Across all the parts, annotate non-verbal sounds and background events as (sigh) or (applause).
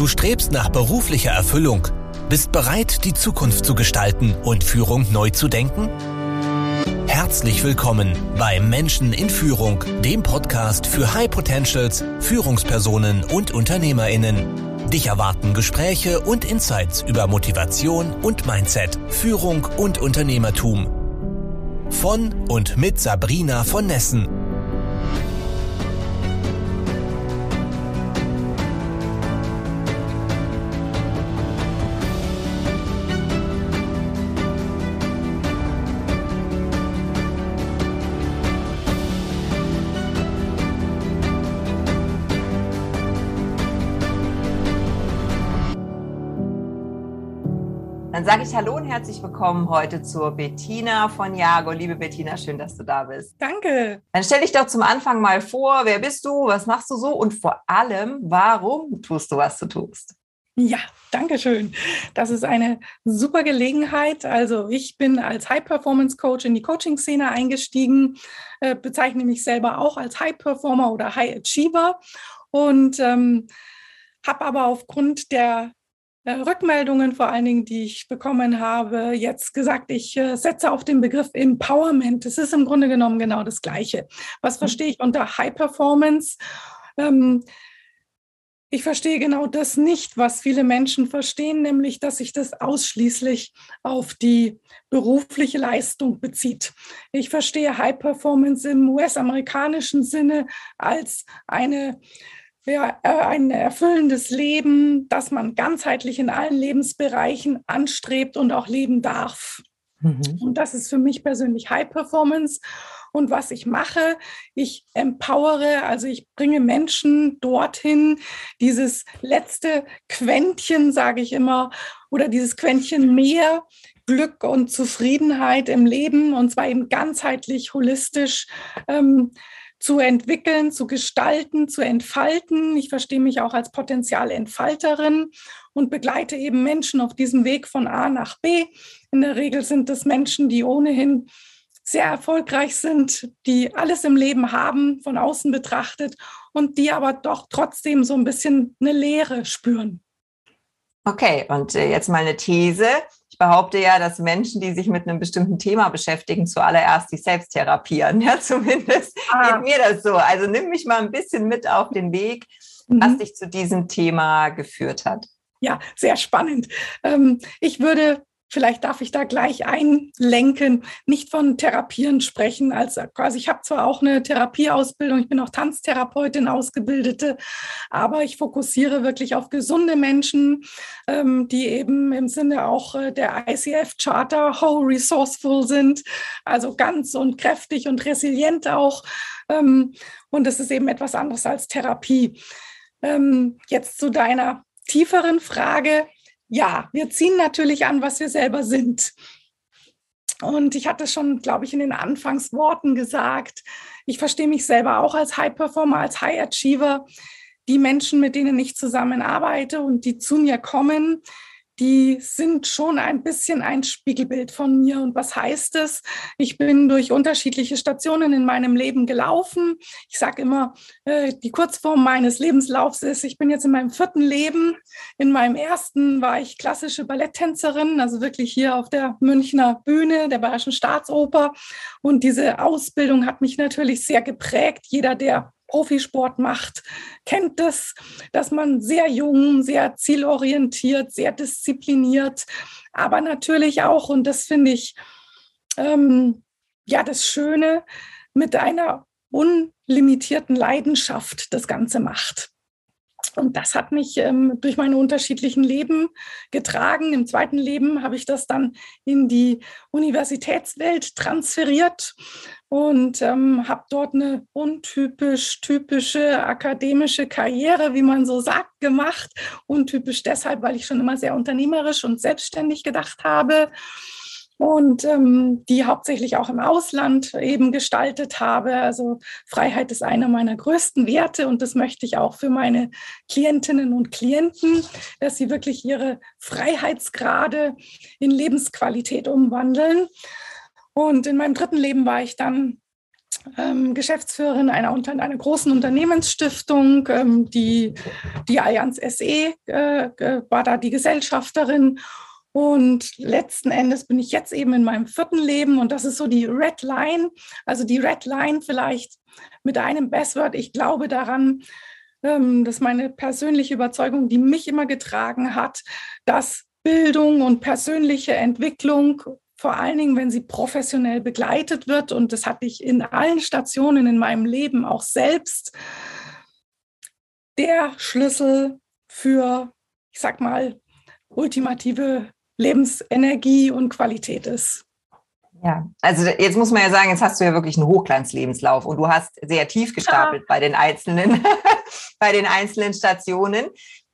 Du strebst nach beruflicher Erfüllung, bist bereit, die Zukunft zu gestalten und Führung neu zu denken? Herzlich willkommen bei Menschen in Führung, dem Podcast für High Potentials, Führungspersonen und Unternehmerinnen. Dich erwarten Gespräche und Insights über Motivation und Mindset, Führung und Unternehmertum. Von und mit Sabrina von Nessen Hallo und herzlich willkommen heute zur Bettina von Jago. Liebe Bettina, schön, dass du da bist. Danke. Dann stell dich doch zum Anfang mal vor, wer bist du, was machst du so und vor allem, warum tust du, was du tust? Ja, danke schön. Das ist eine super Gelegenheit. Also ich bin als High-Performance-Coach in die Coaching-Szene eingestiegen, äh, bezeichne mich selber auch als High-Performer oder High-Achiever und ähm, habe aber aufgrund der Rückmeldungen, vor allen Dingen, die ich bekommen habe, jetzt gesagt, ich äh, setze auf den Begriff Empowerment. Es ist im Grunde genommen genau das Gleiche. Was mhm. verstehe ich unter High Performance? Ähm, ich verstehe genau das nicht, was viele Menschen verstehen, nämlich, dass sich das ausschließlich auf die berufliche Leistung bezieht. Ich verstehe High Performance im US-amerikanischen Sinne als eine ja, äh, ein erfüllendes Leben, das man ganzheitlich in allen Lebensbereichen anstrebt und auch leben darf. Mhm. Und das ist für mich persönlich High Performance. Und was ich mache, ich empowere, also ich bringe Menschen dorthin, dieses letzte Quäntchen, sage ich immer, oder dieses Quäntchen mehr Glück und Zufriedenheit im Leben, und zwar eben ganzheitlich, holistisch. Ähm, zu entwickeln, zu gestalten, zu entfalten. Ich verstehe mich auch als Potenzialentfalterin und begleite eben Menschen auf diesem Weg von A nach B. In der Regel sind es Menschen, die ohnehin sehr erfolgreich sind, die alles im Leben haben, von außen betrachtet und die aber doch trotzdem so ein bisschen eine Leere spüren. Okay, und äh, jetzt mal eine These behaupte ja, dass Menschen, die sich mit einem bestimmten Thema beschäftigen, zuallererst sich selbst therapieren. (laughs) Ja, zumindest ah. geht mir das so. Also nimm mich mal ein bisschen mit auf den Weg, mhm. was dich zu diesem Thema geführt hat. Ja, sehr spannend. Ähm, ich würde vielleicht darf ich da gleich einlenken, nicht von Therapieren sprechen. Also quasi, ich habe zwar auch eine Therapieausbildung, ich bin auch Tanztherapeutin, Ausgebildete, aber ich fokussiere wirklich auf gesunde Menschen, ähm, die eben im Sinne auch äh, der ICF-Charter whole resourceful sind, also ganz und kräftig und resilient auch. Ähm, und das ist eben etwas anderes als Therapie. Ähm, jetzt zu deiner tieferen Frage ja, wir ziehen natürlich an, was wir selber sind. Und ich hatte schon, glaube ich, in den Anfangsworten gesagt, ich verstehe mich selber auch als High Performer, als High Achiever. Die Menschen, mit denen ich zusammenarbeite und die zu mir kommen, die sind schon ein bisschen ein Spiegelbild von mir. Und was heißt es? Ich bin durch unterschiedliche Stationen in meinem Leben gelaufen. Ich sage immer, äh, die Kurzform meines Lebenslaufs ist, ich bin jetzt in meinem vierten Leben. In meinem ersten war ich klassische Balletttänzerin, also wirklich hier auf der Münchner Bühne der Bayerischen Staatsoper. Und diese Ausbildung hat mich natürlich sehr geprägt. Jeder, der Profisport macht, kennt das, dass man sehr jung, sehr zielorientiert, sehr diszipliniert, aber natürlich auch, und das finde ich ähm, ja das Schöne, mit einer unlimitierten Leidenschaft das Ganze macht. Und das hat mich ähm, durch meine unterschiedlichen Leben getragen. Im zweiten Leben habe ich das dann in die Universitätswelt transferiert und ähm, habe dort eine untypisch typische akademische Karriere, wie man so sagt, gemacht. Untypisch deshalb, weil ich schon immer sehr unternehmerisch und selbstständig gedacht habe und ähm, die hauptsächlich auch im Ausland eben gestaltet habe. Also Freiheit ist einer meiner größten Werte und das möchte ich auch für meine Klientinnen und Klienten, dass sie wirklich ihre Freiheitsgrade in Lebensqualität umwandeln. Und in meinem dritten Leben war ich dann ähm, Geschäftsführerin einer, einer großen Unternehmensstiftung. Ähm, die, die Allianz SE äh, war da die Gesellschafterin. Und letzten Endes bin ich jetzt eben in meinem vierten Leben und das ist so die Red Line. Also die Red Line vielleicht mit einem Bestword. Ich glaube daran, ähm, das ist meine persönliche Überzeugung, die mich immer getragen hat, dass Bildung und persönliche Entwicklung vor allen Dingen, wenn sie professionell begleitet wird. Und das hatte ich in allen Stationen in meinem Leben auch selbst. Der Schlüssel für, ich sag mal, ultimative Lebensenergie und Qualität ist. Ja, also jetzt muss man ja sagen, jetzt hast du ja wirklich einen Hochglanzlebenslauf und du hast sehr tief gestapelt ja. bei den einzelnen, (laughs) bei den einzelnen Stationen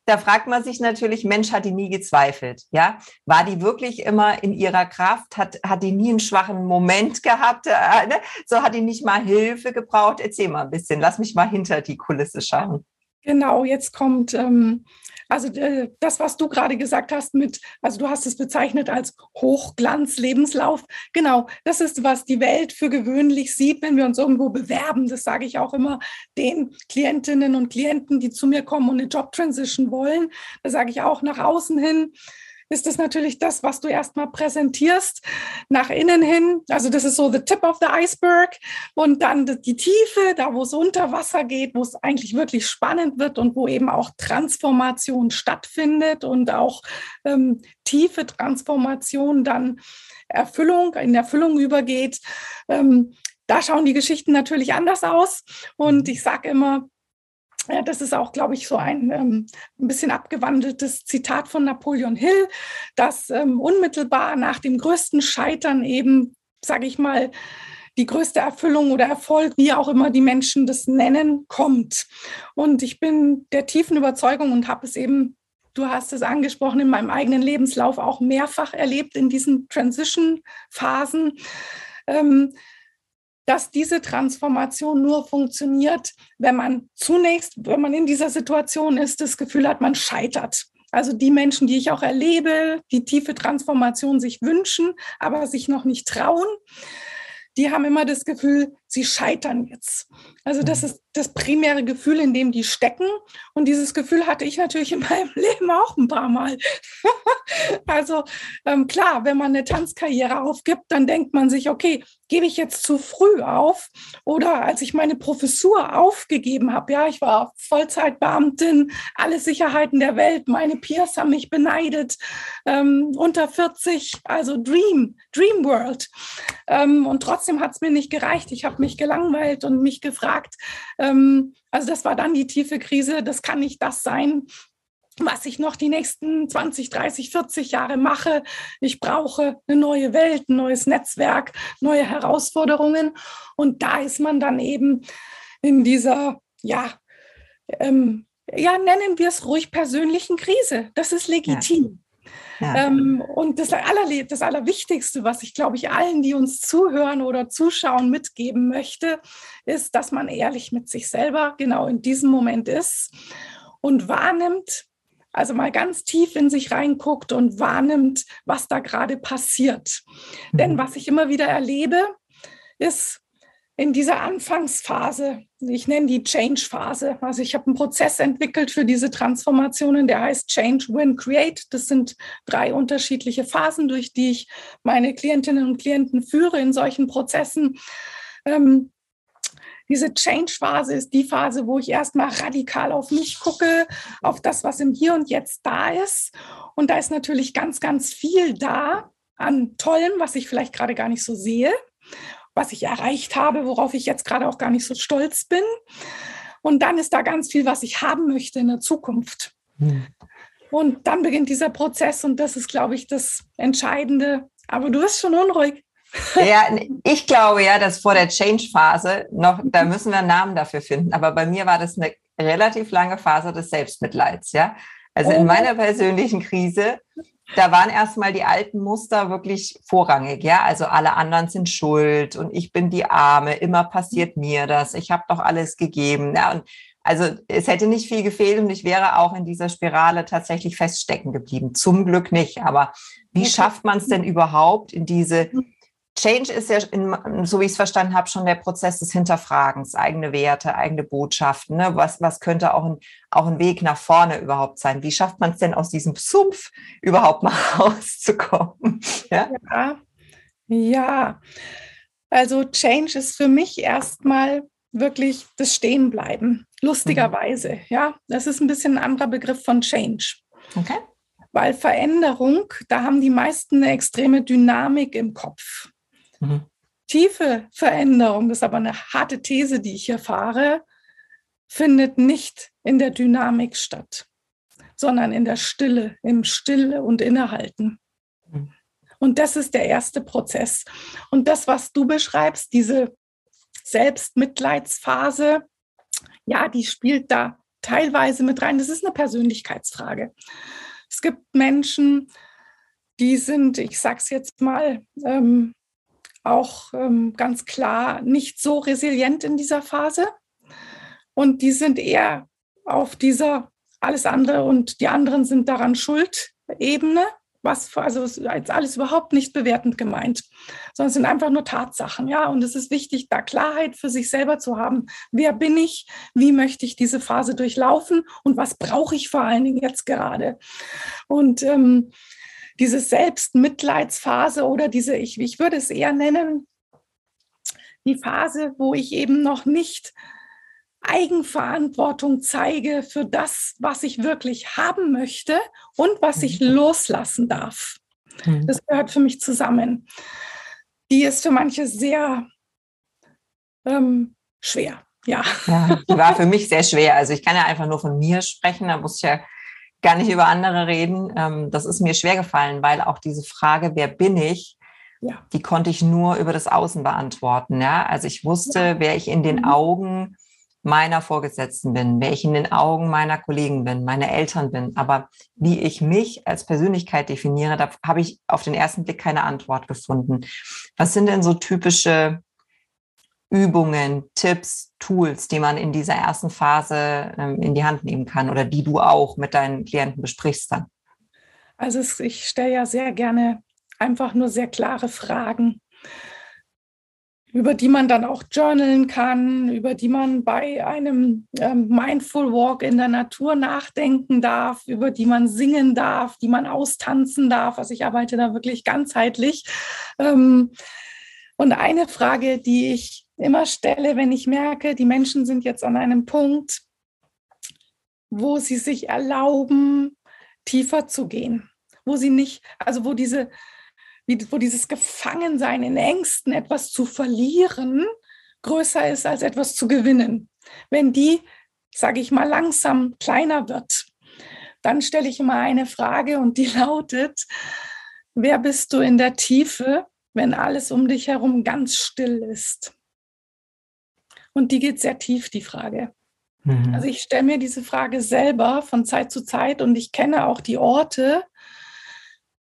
da fragt man sich natürlich, Mensch, hat die nie gezweifelt? Ja, war die wirklich immer in ihrer Kraft? Hat, hat die nie einen schwachen Moment gehabt? Äh, ne? So hat die nicht mal Hilfe gebraucht? Erzähl mal ein bisschen. Lass mich mal hinter die Kulisse schauen. Genau, jetzt kommt ähm, also äh, das, was du gerade gesagt hast mit, also du hast es bezeichnet als Hochglanz-Lebenslauf. Genau, das ist, was die Welt für gewöhnlich sieht, wenn wir uns irgendwo bewerben. Das sage ich auch immer den Klientinnen und Klienten, die zu mir kommen und eine Job-Transition wollen. Da sage ich auch nach außen hin, ist das natürlich das, was du erstmal präsentierst, nach innen hin. Also das ist so the tip of the iceberg und dann die Tiefe, da wo es unter Wasser geht, wo es eigentlich wirklich spannend wird und wo eben auch Transformation stattfindet und auch ähm, tiefe Transformation dann Erfüllung, in Erfüllung übergeht. Ähm, da schauen die Geschichten natürlich anders aus. Und ich sage immer, das ist auch, glaube ich, so ein ähm, ein bisschen abgewandeltes Zitat von Napoleon Hill, dass ähm, unmittelbar nach dem größten Scheitern eben, sage ich mal, die größte Erfüllung oder Erfolg, wie auch immer die Menschen das nennen, kommt. Und ich bin der tiefen Überzeugung und habe es eben, du hast es angesprochen, in meinem eigenen Lebenslauf auch mehrfach erlebt in diesen Transition-Phasen. Ähm, dass diese Transformation nur funktioniert, wenn man zunächst, wenn man in dieser Situation ist, das Gefühl hat, man scheitert. Also die Menschen, die ich auch erlebe, die tiefe Transformation sich wünschen, aber sich noch nicht trauen, die haben immer das Gefühl, sie scheitern jetzt. Also das mhm. ist das primäre Gefühl, in dem die stecken. Und dieses Gefühl hatte ich natürlich in (laughs) meinem Leben auch ein paar Mal. (laughs) also ähm, klar, wenn man eine Tanzkarriere aufgibt, dann denkt man sich, okay, gebe ich jetzt zu früh auf? Oder als ich meine Professur aufgegeben habe, ja, ich war Vollzeitbeamtin, alle Sicherheiten der Welt, meine Peers haben mich beneidet, ähm, unter 40, also Dream, Dream World. Ähm, und trotzdem hat es mir nicht gereicht. Ich habe mich gelangweilt und mich gefragt, ähm, also das war dann die tiefe Krise, das kann nicht das sein, was ich noch die nächsten 20, 30, 40 Jahre mache. Ich brauche eine neue Welt, ein neues Netzwerk, neue Herausforderungen. Und da ist man dann eben in dieser, ja, ähm, ja, nennen wir es ruhig persönlichen Krise. Das ist legitim. Ja. Ähm, und das, Aller, das Allerwichtigste, was ich, glaube ich, allen, die uns zuhören oder zuschauen, mitgeben möchte, ist, dass man ehrlich mit sich selber genau in diesem Moment ist und wahrnimmt, also mal ganz tief in sich reinguckt und wahrnimmt, was da gerade passiert. Mhm. Denn was ich immer wieder erlebe, ist in dieser Anfangsphase, ich nenne die Change-Phase. Also ich habe einen Prozess entwickelt für diese Transformationen, der heißt Change, Win, Create. Das sind drei unterschiedliche Phasen, durch die ich meine Klientinnen und Klienten führe in solchen Prozessen. Ähm, diese Change-Phase ist die Phase, wo ich erstmal radikal auf mich gucke, auf das, was im Hier und Jetzt da ist. Und da ist natürlich ganz, ganz viel da an Tollem, was ich vielleicht gerade gar nicht so sehe, was ich erreicht habe, worauf ich jetzt gerade auch gar nicht so stolz bin. Und dann ist da ganz viel, was ich haben möchte in der Zukunft. Hm. Und dann beginnt dieser Prozess und das ist, glaube ich, das Entscheidende. Aber du bist schon unruhig. (laughs) Ja, ich glaube ja, dass vor der Change-Phase noch, da müssen wir einen Namen dafür finden. Aber bei mir war das eine relativ lange Phase des Selbstmitleids, ja. Also in oh. meiner persönlichen Krise, da waren erstmal die alten Muster wirklich vorrangig, ja. Also alle anderen sind schuld und ich bin die Arme, immer passiert mir das, ich habe doch alles gegeben. Ja, und also es hätte nicht viel gefehlt und ich wäre auch in dieser Spirale tatsächlich feststecken geblieben. Zum Glück nicht. Aber wie schafft man es denn überhaupt, in diese Change ist ja, in, so wie ich es verstanden habe, schon der Prozess des Hinterfragens, eigene Werte, eigene Botschaften. Ne? Was, was könnte auch ein, auch ein Weg nach vorne überhaupt sein? Wie schafft man es denn aus diesem Sumpf überhaupt mal (laughs) rauszukommen? (laughs) Ja, ja. ja. Also Change ist für mich erstmal wirklich das Stehenbleiben. Lustigerweise, mhm. ja. Das ist ein bisschen ein anderer Begriff von Change. Okay. Weil Veränderung, da haben die meisten eine extreme Dynamik im Kopf. Mhm. Tiefe Veränderung, das ist aber eine harte These, die ich hier fahre, findet nicht in der Dynamik statt, sondern in der Stille, im Stille und Innehalten. Mhm. Und das ist der erste Prozess. Und das, was du beschreibst, diese Selbstmitleidsphase, ja, die spielt da teilweise mit rein. Das ist eine Persönlichkeitsfrage. Es gibt Menschen, die sind, ich sage es jetzt mal, ähm, auch ähm, ganz klar nicht so resilient in dieser Phase. Und die sind eher auf dieser alles andere und die anderen sind daran schuld Ebene was, also als alles überhaupt nicht bewertend gemeint, sondern es sind einfach nur Tatsachen, ja. Und es ist wichtig, da Klarheit für sich selber zu haben. Wer bin ich? Wie möchte ich diese Phase durchlaufen? Und was brauche ich vor allen Dingen jetzt gerade? Und ähm, diese Selbstmitleidsphase oder diese, ich, ich würde es eher nennen, die Phase, wo ich eben noch nicht Eigenverantwortung zeige für das, was ich wirklich haben möchte und was ich mhm. loslassen darf. Mhm. Das gehört für mich zusammen. Die ist für manche sehr ähm, schwer. Ja. ja, die war (laughs) für mich sehr schwer. Also ich kann ja einfach nur von mir sprechen, da muss ich ja gar nicht über andere reden. Ähm, das ist mir schwer gefallen, weil auch diese Frage, wer bin ich, ja. die konnte ich nur über das Außen beantworten. Ja? Also ich wusste, ja. wer ich in den mhm. Augen meiner Vorgesetzten bin, wer ich in den Augen meiner Kollegen bin, meine Eltern bin. Aber wie ich mich als Persönlichkeit definiere, da habe ich auf den ersten Blick keine Antwort gefunden. Was sind denn so typische Übungen, Tipps, Tools, die man in dieser ersten Phase ähm, in die Hand nehmen kann oder die du auch mit deinen Klienten besprichst dann? Also ich stelle ja sehr gerne einfach nur sehr klare Fragen über die man dann auch journalen kann, über die man bei einem ähm, Mindful Walk in der Natur nachdenken darf, über die man singen darf, die man austanzen darf. Also ich arbeite da wirklich ganzheitlich. Ähm, und eine Frage, die ich immer stelle, wenn ich merke, die Menschen sind jetzt an einem Punkt, wo sie sich erlauben, tiefer zu gehen, wo sie nicht, also wo diese wo dieses Gefangensein in Ängsten, etwas zu verlieren, größer ist als etwas zu gewinnen. Wenn die, sage ich mal, langsam kleiner wird, dann stelle ich immer eine Frage und die (laughs) lautet, wer bist du in der Tiefe, wenn alles um dich herum ganz still ist? Und die geht sehr tief, die Frage. Mhm. Also ich stelle mir diese Frage selber von Zeit zu Zeit und ich kenne auch die Orte,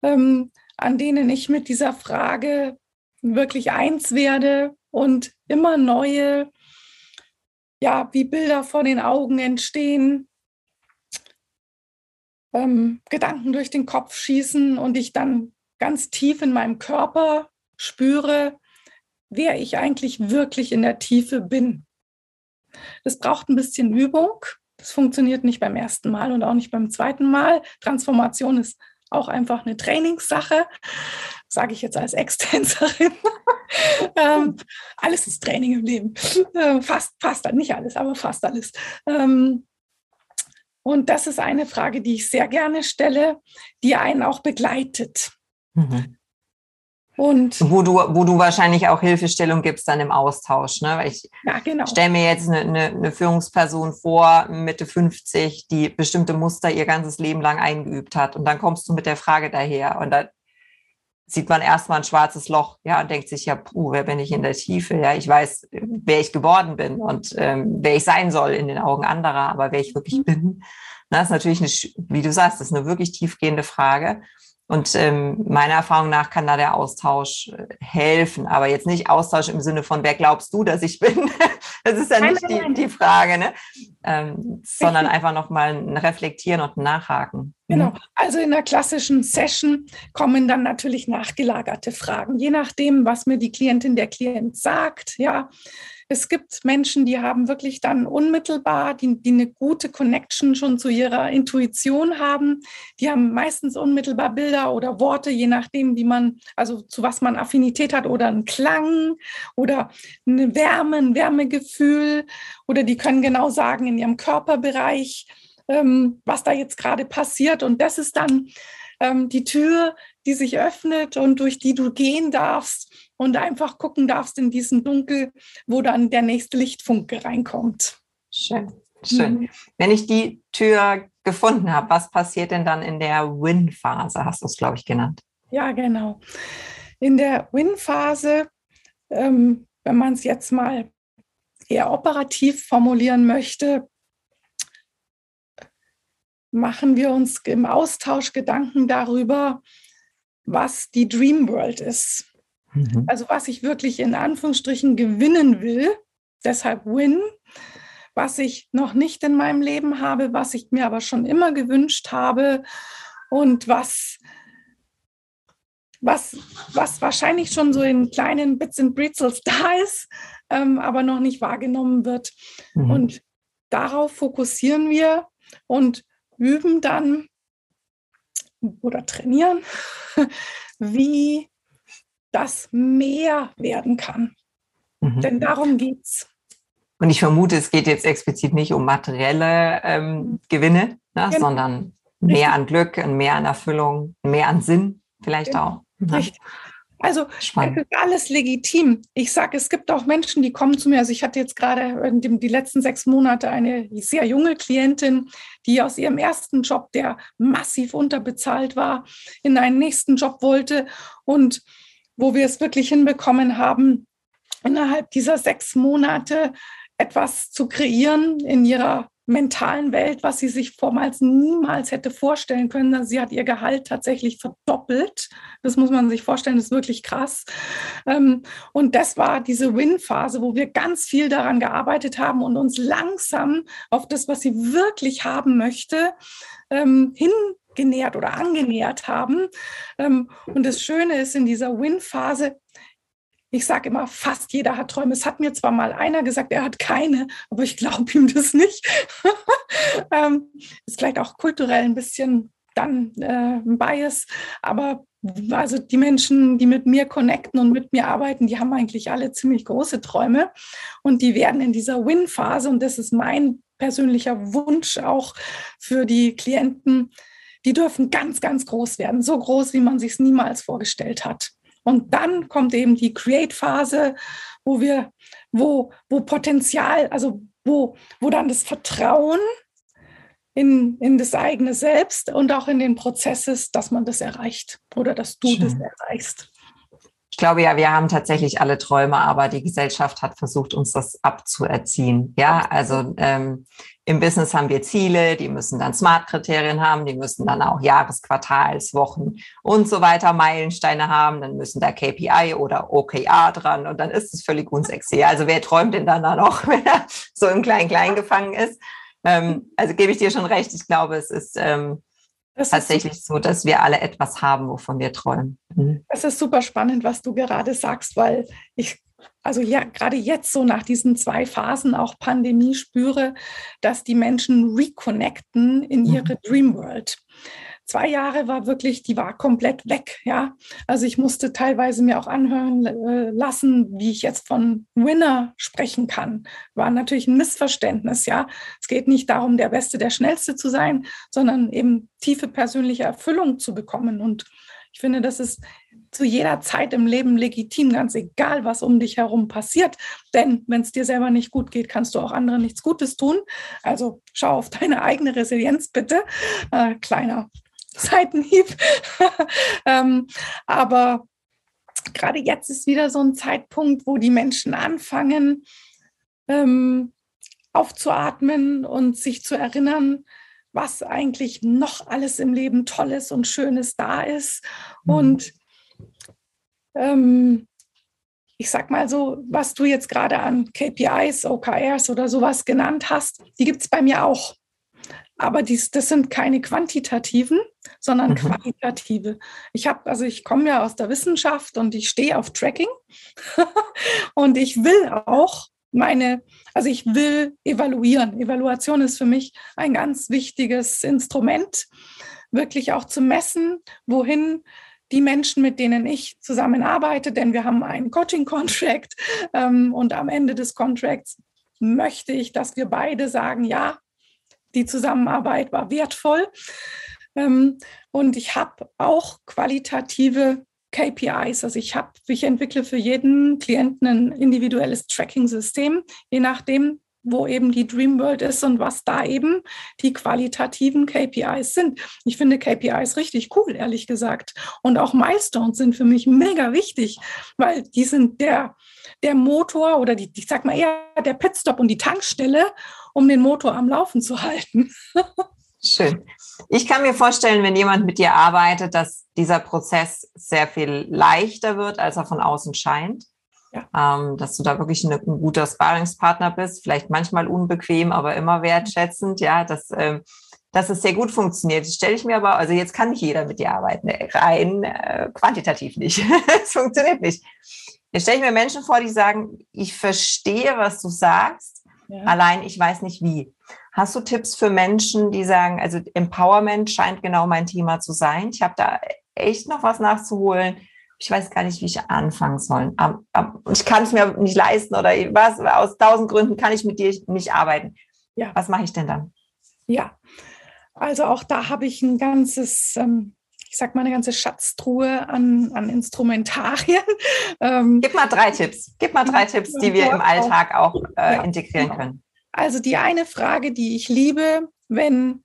ähm, an denen ich mit dieser Frage wirklich eins werde und immer neue, ja, wie Bilder vor den Augen entstehen, ähm, Gedanken durch den Kopf schießen und ich dann ganz tief in meinem Körper spüre, wer ich eigentlich wirklich in der Tiefe bin. Das braucht ein bisschen Übung. Das funktioniert nicht beim ersten Mal und auch nicht beim zweiten Mal. Transformation ist auch einfach eine Trainingssache, sage ich jetzt als Ex-Tänzerin. (laughs) ähm, alles ist Training im Leben. Äh, fast, fast, nicht alles, aber fast alles. Ähm, und das ist eine Frage, die ich sehr gerne stelle, die einen auch begleitet. Mhm. Und wo du, wo du wahrscheinlich auch Hilfestellung gibst dann im Austausch. Ne? Weil ich ja, genau. stelle mir jetzt eine, eine, eine, Führungsperson vor, Mitte 50, die bestimmte Muster ihr ganzes Leben lang eingeübt hat. Und dann kommst du mit der Frage daher. Und da sieht man erstmal ein schwarzes Loch, ja, und denkt sich, ja, puh, wer bin ich in der Tiefe? Ja, ich weiß, wer ich geworden bin und ähm, wer ich sein soll in den Augen anderer, aber wer ich wirklich mhm. bin. Das ist natürlich eine, wie du sagst, das ist eine wirklich tiefgehende Frage. Und ähm, meiner Erfahrung nach kann da der Austausch äh, helfen, aber jetzt nicht Austausch im Sinne von, wer glaubst du, dass ich bin? Das ist ja nicht die, die Frage, ne? Ähm, sondern einfach nochmal ein Reflektieren und ein Nachhaken. Genau. Also in der klassischen Session kommen dann natürlich nachgelagerte Fragen, je nachdem, was mir die Klientin, der Klient sagt. Ja, es gibt Menschen, die haben wirklich dann unmittelbar, die, die eine gute Connection schon zu ihrer Intuition haben. Die haben meistens unmittelbar Bilder oder Worte, je nachdem, wie man, also zu was man Affinität hat oder einen Klang oder eine Wärme, ein Wärmegefühl oder die können genau sagen in ihrem Körperbereich, ähm, was da jetzt gerade passiert. Und das ist dann ähm, die Tür, die sich öffnet und durch die du gehen darfst und einfach gucken darfst in diesem Dunkel, wo dann der nächste Lichtfunke reinkommt. Schön, schön. Mhm. Wenn ich die Tür gefunden habe, was passiert denn dann in der Win-Phase, hast du es, glaube ich, genannt? Ja, genau. In der Win-Phase, ähm, wenn man es jetzt mal eher operativ formulieren möchte, machen wir uns im Austausch Gedanken darüber, was die Dream World ist. Mhm. Also was ich wirklich in Anführungsstrichen gewinnen will, deshalb Win, was ich noch nicht in meinem Leben habe, was ich mir aber schon immer gewünscht habe und was, was, was wahrscheinlich schon so in kleinen Bits and Breezels (laughs) da ist, ähm, aber noch nicht wahrgenommen wird. Mhm. Und darauf fokussieren wir und üben dann oder trainieren, (laughs) wie das mehr werden kann. Mhm. Denn darum geht es. Und ich vermute, es geht jetzt explizit nicht um materielle ähm, Gewinne, ne, genau. sondern mehr an Glück, mehr an Erfüllung, mehr an Sinn vielleicht genau. auch. Richtig. Also Spannend. es ist alles legitim. Ich sage, es gibt auch Menschen, die kommen zu mir. Also ich hatte jetzt gerade die letzten sechs Monate eine sehr junge Klientin, die aus ihrem ersten Job, der massiv unterbezahlt war, in einen nächsten Job wollte und wo wir es wirklich hinbekommen haben, innerhalb dieser sechs Monate etwas zu kreieren in ihrer mentalen Welt, was sie sich vormals niemals hätte vorstellen können. Sie hat ihr Gehalt tatsächlich verdoppelt. Das muss man sich vorstellen, das ist wirklich krass. Ähm, und das war diese Win-Phase, wo wir ganz viel daran gearbeitet haben und uns langsam auf das, was sie wirklich haben möchte, ähm, hin genährt oder angenähert haben. Ähm, und das Schöne ist in dieser Win-Phase, ich sage immer, fast jeder hat Träume. Es hat mir zwar mal einer gesagt, er hat keine, aber ich glaube ihm das nicht. (laughs) ähm, ist vielleicht auch kulturell ein bisschen dann äh, ein Bias, aber also die Menschen, die mit mir connecten und mit mir arbeiten, die haben eigentlich alle ziemlich große Träume und die werden in dieser Win-Phase, und das ist mein persönlicher Wunsch auch für die Klienten, die dürfen ganz, ganz groß werden, so groß, wie man sich es niemals vorgestellt hat. Und dann kommt eben die Create-Phase, wo wir, wo, wo Potenzial, also wo, wo dann das Vertrauen in, in das eigene Selbst und auch in den Prozess ist, dass man das erreicht oder dass du Schön. das erreichst. Ich glaube ja, wir haben tatsächlich alle Träume, aber die Gesellschaft hat versucht, uns das abzuerziehen. Ja, also ähm, im Business haben wir Ziele, die müssen dann Smart-Kriterien haben, die müssen dann auch Jahresquartals, Wochen und so weiter Meilensteine haben, dann müssen da KPI oder OKR dran und dann ist es völlig unsexy. Also wer träumt denn dann da noch, (laughs) wenn er so im Klein-Klein gefangen ist? Ähm, also gebe ich dir schon recht, ich glaube, es ist ähm, das tatsächlich so, dass wir alle etwas haben, wovon wir träumen. Mhm. Es ist super spannend, was du gerade sagst, weil ich also ja, gerade jetzt so nach diesen zwei Phasen auch Pandemie spüre, dass die Menschen reconnecten in mhm. ihre Dream World. Zwei Jahre war wirklich, die war komplett weg, ja. Also ich musste teilweise mir auch anhören äh, lassen, wie ich jetzt von Winner sprechen kann. War natürlich ein Missverständnis, ja. Es geht nicht darum, der Beste, der Schnellste zu sein, sondern eben tiefe persönliche Erfüllung zu bekommen. Und ich finde, das ist zu jeder Zeit im Leben legitim, ganz egal, was um dich herum passiert. Denn wenn es dir selber nicht gut geht, kannst du auch anderen nichts Gutes tun. Also schau auf deine eigene Resilienz bitte. Äh, kleiner Seitenhieb. (laughs) ähm, aber gerade jetzt ist wieder so ein Zeitpunkt, wo die Menschen anfangen, ähm, aufzuatmen und sich zu erinnern, was eigentlich noch alles im Leben Tolles und Schönes da ist. Mhm. Und ähm, ich sag mal so, was du jetzt gerade an KPIs, OKRs oder sowas genannt hast, die gibt es bei mir auch. aber dies, das sind keine quantitativen, sondern mhm. qualitative. Ich habe, also ich komme ja aus der Wissenschaft und ich stehe auf Tracking (laughs) und ich will auch meine, also ich will evaluieren. Evaluation ist für mich ein ganz wichtiges Instrument, wirklich auch zu messen, wohin die Menschen, mit denen ich zusammenarbeite, denn wir haben einen Coaching-Contract ähm, und am Ende des Contracts möchte ich, dass wir beide sagen, ja, die Zusammenarbeit war wertvoll. Ähm, und ich habe auch qualitative KPIs. Also ich habe, ich entwickle für jeden Klienten ein individuelles Tracking-System, je nachdem, wo eben die Dream World ist und was da eben die qualitativen KPIs sind. Ich finde KPIs richtig cool, ehrlich gesagt. Und auch Milestones sind für mich mega wichtig, weil die sind der, der Motor oder die, ich sag mal eher der Pitstop und die Tankstelle, um den Motor am Laufen zu halten. (laughs) Schön. Ich kann mir vorstellen, wenn jemand mit dir arbeitet, dass dieser Prozess sehr viel leichter wird, als er von außen scheint. Ja. Ähm, dass du da wirklich eine, ein guter Sparringspartner bist, vielleicht manchmal unbequem, aber immer wertschätzend, ja, dass, ähm, dass es sehr gut funktioniert. Das stelle ich mir aber, also jetzt kann nicht jeder mit dir arbeiten, äh, rein äh, quantitativ nicht. (laughs) Es funktioniert nicht. Jetzt stelle ich mir Menschen vor, die sagen, ich verstehe, was du sagst, ja. allein ich weiß nicht wie. Hast du Tipps für Menschen, die sagen, also Empowerment scheint genau mein Thema zu sein. Ich habe da echt noch was nachzuholen ich weiß gar nicht, wie ich anfangen soll. Ich kann es mir nicht leisten oder was, aus tausend Gründen kann ich mit dir nicht arbeiten. Ja. Was mache ich denn dann? Ja, also auch da habe ich ein ganzes, ähm, ich sag mal, eine ganze Schatztruhe an, an Instrumentarien. (laughs) Ähm, Gib mal drei Tipps. Gib mal drei Tipps, die wir im Alltag auch äh, integrieren genau. können. Also die eine Frage, die ich liebe, wenn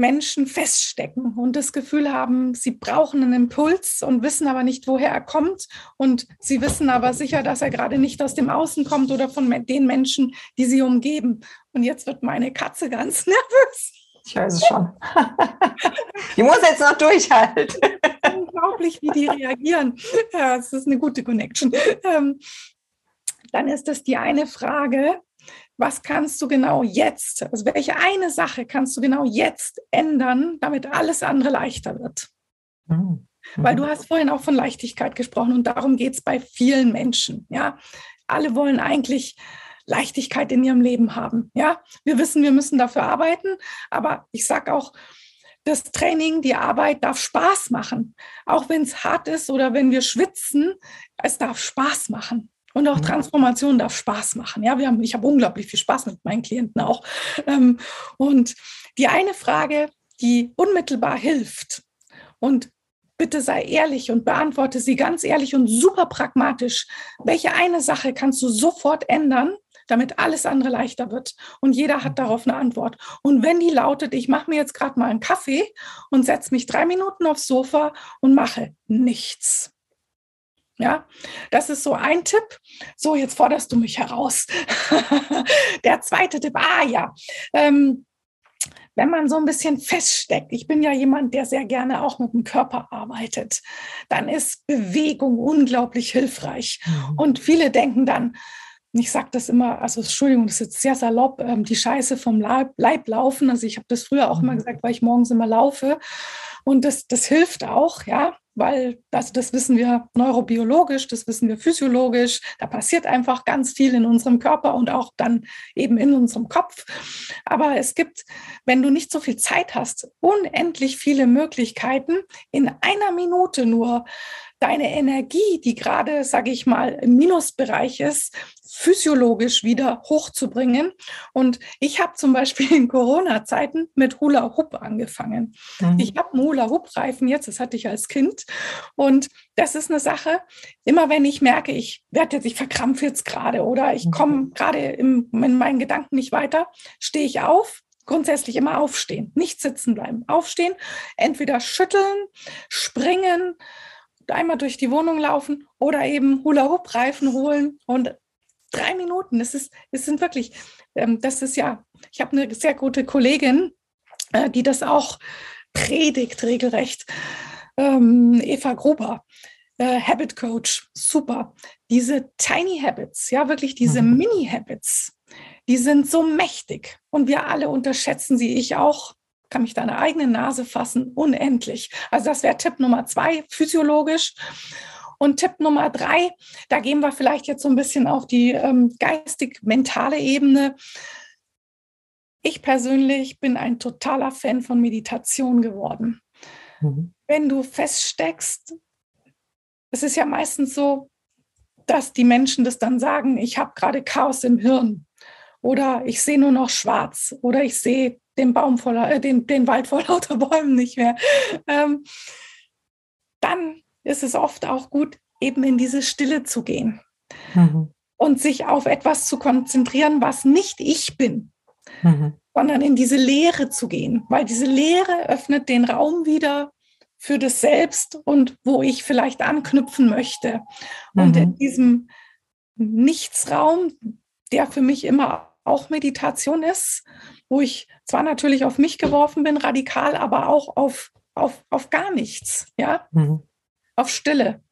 Menschen feststecken und das Gefühl haben, sie brauchen einen Impuls und wissen aber nicht, woher er kommt. Und sie wissen aber sicher, dass er gerade nicht aus dem Außen kommt oder von den Menschen, die sie umgeben. Und jetzt wird meine Katze ganz (laughs) nervös. Ich weiß es schon. (laughs) die muss jetzt noch durchhalten. (laughs) Unglaublich, wie die reagieren. Ja, das ist eine gute Connection. Ähm, dann ist das die eine Frage, was kannst du genau jetzt, also welche eine Sache kannst du genau jetzt ändern, damit alles andere leichter wird? Mhm. Weil du hast vorhin auch von Leichtigkeit gesprochen und darum geht es bei vielen Menschen. Ja, alle wollen eigentlich Leichtigkeit in ihrem Leben haben. Ja, wir wissen, wir müssen dafür arbeiten, aber ich sage auch, das Training, die Arbeit darf Spaß machen. Auch wenn es hart ist oder wenn wir schwitzen, es darf Spaß machen. Und auch mhm. Transformation darf Spaß machen. Ja, wir haben, ich habe unglaublich viel Spaß mit meinen Klienten auch. Ähm, und die eine Frage, die unmittelbar hilft und bitte sei ehrlich und beantworte sie ganz ehrlich und super pragmatisch. Welche eine Sache kannst du sofort ändern, damit alles andere leichter wird? Und jeder hat darauf eine Antwort. Und wenn die lautet, ich mache mir jetzt gerade mal einen Kaffee und setze mich drei Minuten aufs Sofa und mache nichts ja, das ist so ein Tipp. So, jetzt forderst du mich heraus. (laughs) Der zweite Tipp, ah ja, ähm, wenn man so ein bisschen feststeckt, ich bin ja jemand, der sehr gerne auch mit dem Körper arbeitet, dann ist Bewegung unglaublich hilfreich. Mhm. Und viele denken dann, ich sage das immer, also Entschuldigung, das ist jetzt sehr salopp, ähm, die Scheiße vom Leib, Leib laufen. Also ich habe das früher auch immer mhm. gesagt, weil ich morgens immer laufe. Und das, das hilft auch, ja weil also das wissen wir neurobiologisch, das wissen wir physiologisch. Da passiert einfach ganz viel in unserem Körper und auch dann eben in unserem Kopf. Aber es gibt, wenn du nicht so viel Zeit hast, unendlich viele Möglichkeiten, in einer Minute nur deine Energie, die gerade, sage ich mal, im Minusbereich ist, physiologisch wieder hochzubringen. Und ich habe zum Beispiel in Corona-Zeiten mit Hula Hoop angefangen. Mhm. Ich habe einen Hula Hoop-Reifen jetzt, das hatte ich als Kind. Und das ist eine Sache, immer wenn ich merke, ich werde jetzt, ich verkrampfe jetzt gerade oder ich mhm. komme gerade in meinen Gedanken nicht weiter, stehe ich auf, grundsätzlich immer aufstehen, nicht sitzen bleiben, aufstehen, entweder schütteln, springen, einmal durch die Wohnung laufen oder eben Hula-Hoop-Reifen holen und drei Minuten. Es, ist, es sind wirklich, ähm, das ist ja, ich habe eine sehr gute Kollegin, äh, die das auch predigt regelrecht, ähm, Eva Gruber. Äh, Habit Coach, super. Diese Tiny Habits, ja, wirklich diese mhm. Mini Habits, die sind so mächtig und wir alle unterschätzen sie, ich auch kann mich deine eigene Nase fassen, unendlich. Also das wäre Tipp Nummer zwei, physiologisch. Und Tipp Nummer drei, da gehen wir vielleicht jetzt so ein bisschen auf die ähm, geistig-mentale Ebene. Ich persönlich bin ein totaler Fan von Meditation geworden. Mhm. Wenn du feststeckst, es ist ja meistens so, dass die Menschen das dann sagen, ich habe gerade Chaos im Hirn oder ich sehe nur noch schwarz oder ich sehe den Baum voller, äh, den, den Wald vor (laughs) lauter Bäumen nicht mehr. Ähm, dann ist es oft auch gut, eben in diese Stille zu gehen mhm. und sich auf etwas zu konzentrieren, was nicht ich bin, mhm. sondern in diese Leere zu gehen, weil diese Leere öffnet den Raum wieder für das Selbst und wo ich vielleicht anknüpfen möchte. Mhm. Und in diesem Nichtsraum, der für mich immer auch Meditation ist, wo ich zwar natürlich auf mich geworfen bin, radikal, aber auch auf, auf, auf gar nichts, ja, mhm. Auf Stille.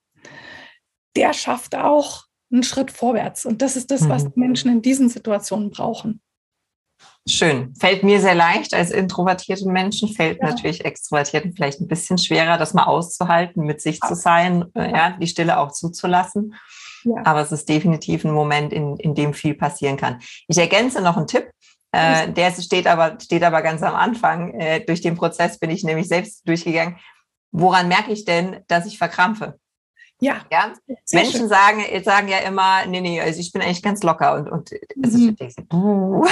Der schafft auch einen Schritt vorwärts. Und das ist das, mhm. was Menschen in diesen Situationen brauchen. Schön. Fällt mir sehr leicht als introvertierten Menschen, fällt ja. natürlich Extrovertierten vielleicht ein bisschen schwerer, das mal auszuhalten, mit sich zu sein, äh, ja, die Stille auch zuzulassen. Ja. Aber es ist definitiv ein Moment, in, in dem viel passieren kann. Ich ergänze noch einen Tipp. Äh, der steht aber, steht aber ganz am Anfang. Äh, durch den Prozess bin ich nämlich selbst durchgegangen. Woran merke ich denn, dass ich verkrampfe? Ja. ja? Menschen sagen, sagen ja immer, nee, nee, also ich bin eigentlich ganz locker und, und mhm.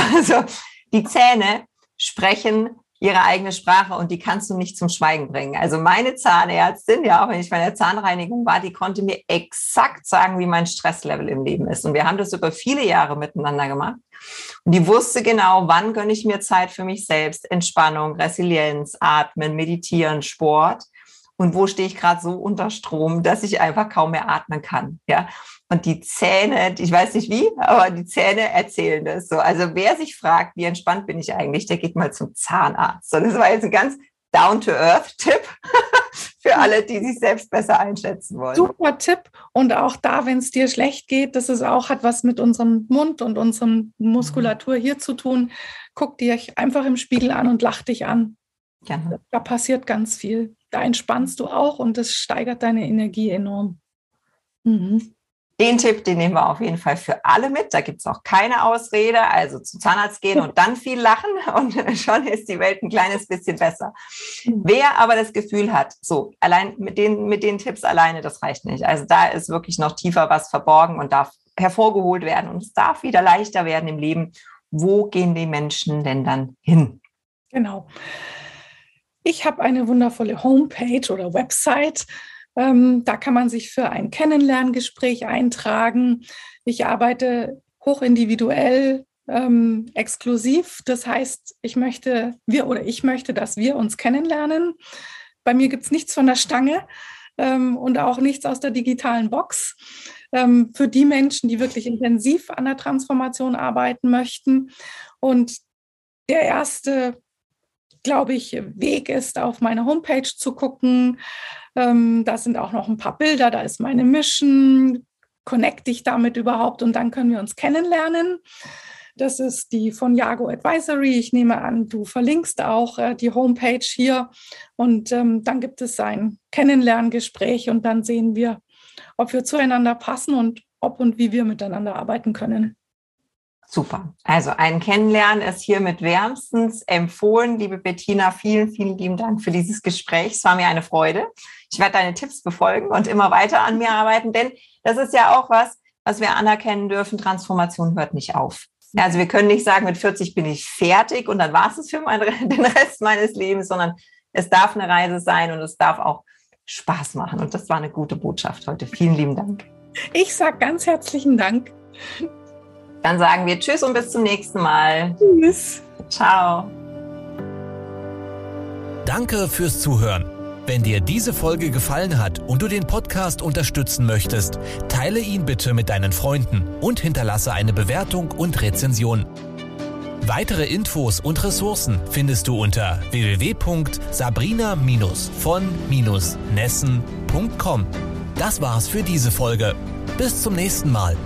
(laughs) also, die Zähne sprechen ihre eigene Sprache und die kannst du nicht zum Schweigen bringen. Also meine Zahnärztin, ja, auch wenn ich bei der Zahnreinigung war, die konnte mir exakt sagen, wie mein Stresslevel im Leben ist. Und wir haben das über viele Jahre miteinander gemacht. Und die wusste genau, wann gönne ich mir Zeit für mich selbst, Entspannung, Resilienz, Atmen, Meditieren, Sport und wo stehe ich gerade so unter Strom, dass ich einfach kaum mehr atmen kann. Ja. Und die Zähne, ich weiß nicht wie, aber die Zähne erzählen das so. Also wer sich fragt, wie entspannt bin ich eigentlich, der geht mal zum Zahnarzt. Und das war jetzt ein ganz down-to-earth-Tipp (laughs) für alle, die sich selbst besser einschätzen wollen. Super Tipp. Und auch da, wenn es dir schlecht geht, das ist auch, hat was mit unserem Mund und unserer Muskulatur hier zu tun. Guck dir einfach im Spiegel an und lach dich an. Gerne. Da passiert ganz viel. Da entspannst du auch und das steigert deine Energie enorm. Mhm. Den Tipp, den nehmen wir auf jeden Fall für alle mit. Da gibt es auch keine Ausrede. Also zum Zahnarzt gehen und dann viel lachen (laughs) und schon ist die Welt ein kleines bisschen besser. Mhm. Wer aber das Gefühl hat, so allein mit den, mit den Tipps alleine, das reicht nicht. Also da ist wirklich noch tiefer was verborgen und darf hervorgeholt werden und es darf wieder leichter werden im Leben. Wo gehen die Menschen denn dann hin? Genau. Ich habe eine wundervolle Homepage oder Website. Ähm, da kann man sich für ein Kennenlerngespräch eintragen. Ich arbeite hochindividuell, ähm, exklusiv. Das heißt, ich möchte, wir oder ich möchte, dass wir uns kennenlernen. Bei mir gibt es nichts von der Stange ähm, und auch nichts aus der digitalen Box. Ähm, für die Menschen, die wirklich intensiv an der Transformation arbeiten möchten. Und der erste glaube ich, Weg ist, auf meine Homepage zu gucken. Ähm, da sind auch noch ein paar Bilder, da ist meine Mission. Connect dich damit überhaupt und dann können wir uns kennenlernen. Das ist die von Jago Advisory. Ich nehme an, du verlinkst auch äh, die Homepage hier. Und ähm, dann gibt es ein Kennenlerngespräch und dann sehen wir, ob wir zueinander passen und ob und wie wir miteinander arbeiten können. Super. Also ein Kennenlernen ist hiermit wärmstens empfohlen. Liebe Bettina, vielen, vielen lieben Dank für dieses Gespräch. Es war mir eine Freude. Ich werde deine Tipps befolgen und immer weiter an mir arbeiten, denn das ist ja auch was, was wir anerkennen dürfen. Transformation hört nicht auf. Also wir können nicht sagen, mit 40 bin ich fertig und dann war es es für mein, (laughs) den Rest meines Lebens, sondern es darf eine Reise sein und es darf auch Spaß machen. Und das war eine gute Botschaft heute. Vielen lieben Dank. Ich sage ganz herzlichen Dank. Dann sagen wir Tschüss und bis zum nächsten Mal. Tschüss. Ciao. Danke fürs Zuhören. Wenn dir diese Folge gefallen hat und du den Podcast unterstützen möchtest, teile ihn bitte mit deinen Freunden und hinterlasse eine Bewertung und Rezension. Weitere Infos und Ressourcen findest du unter www.sabrina-von-nessen.com. Das war's für diese Folge. Bis zum nächsten Mal.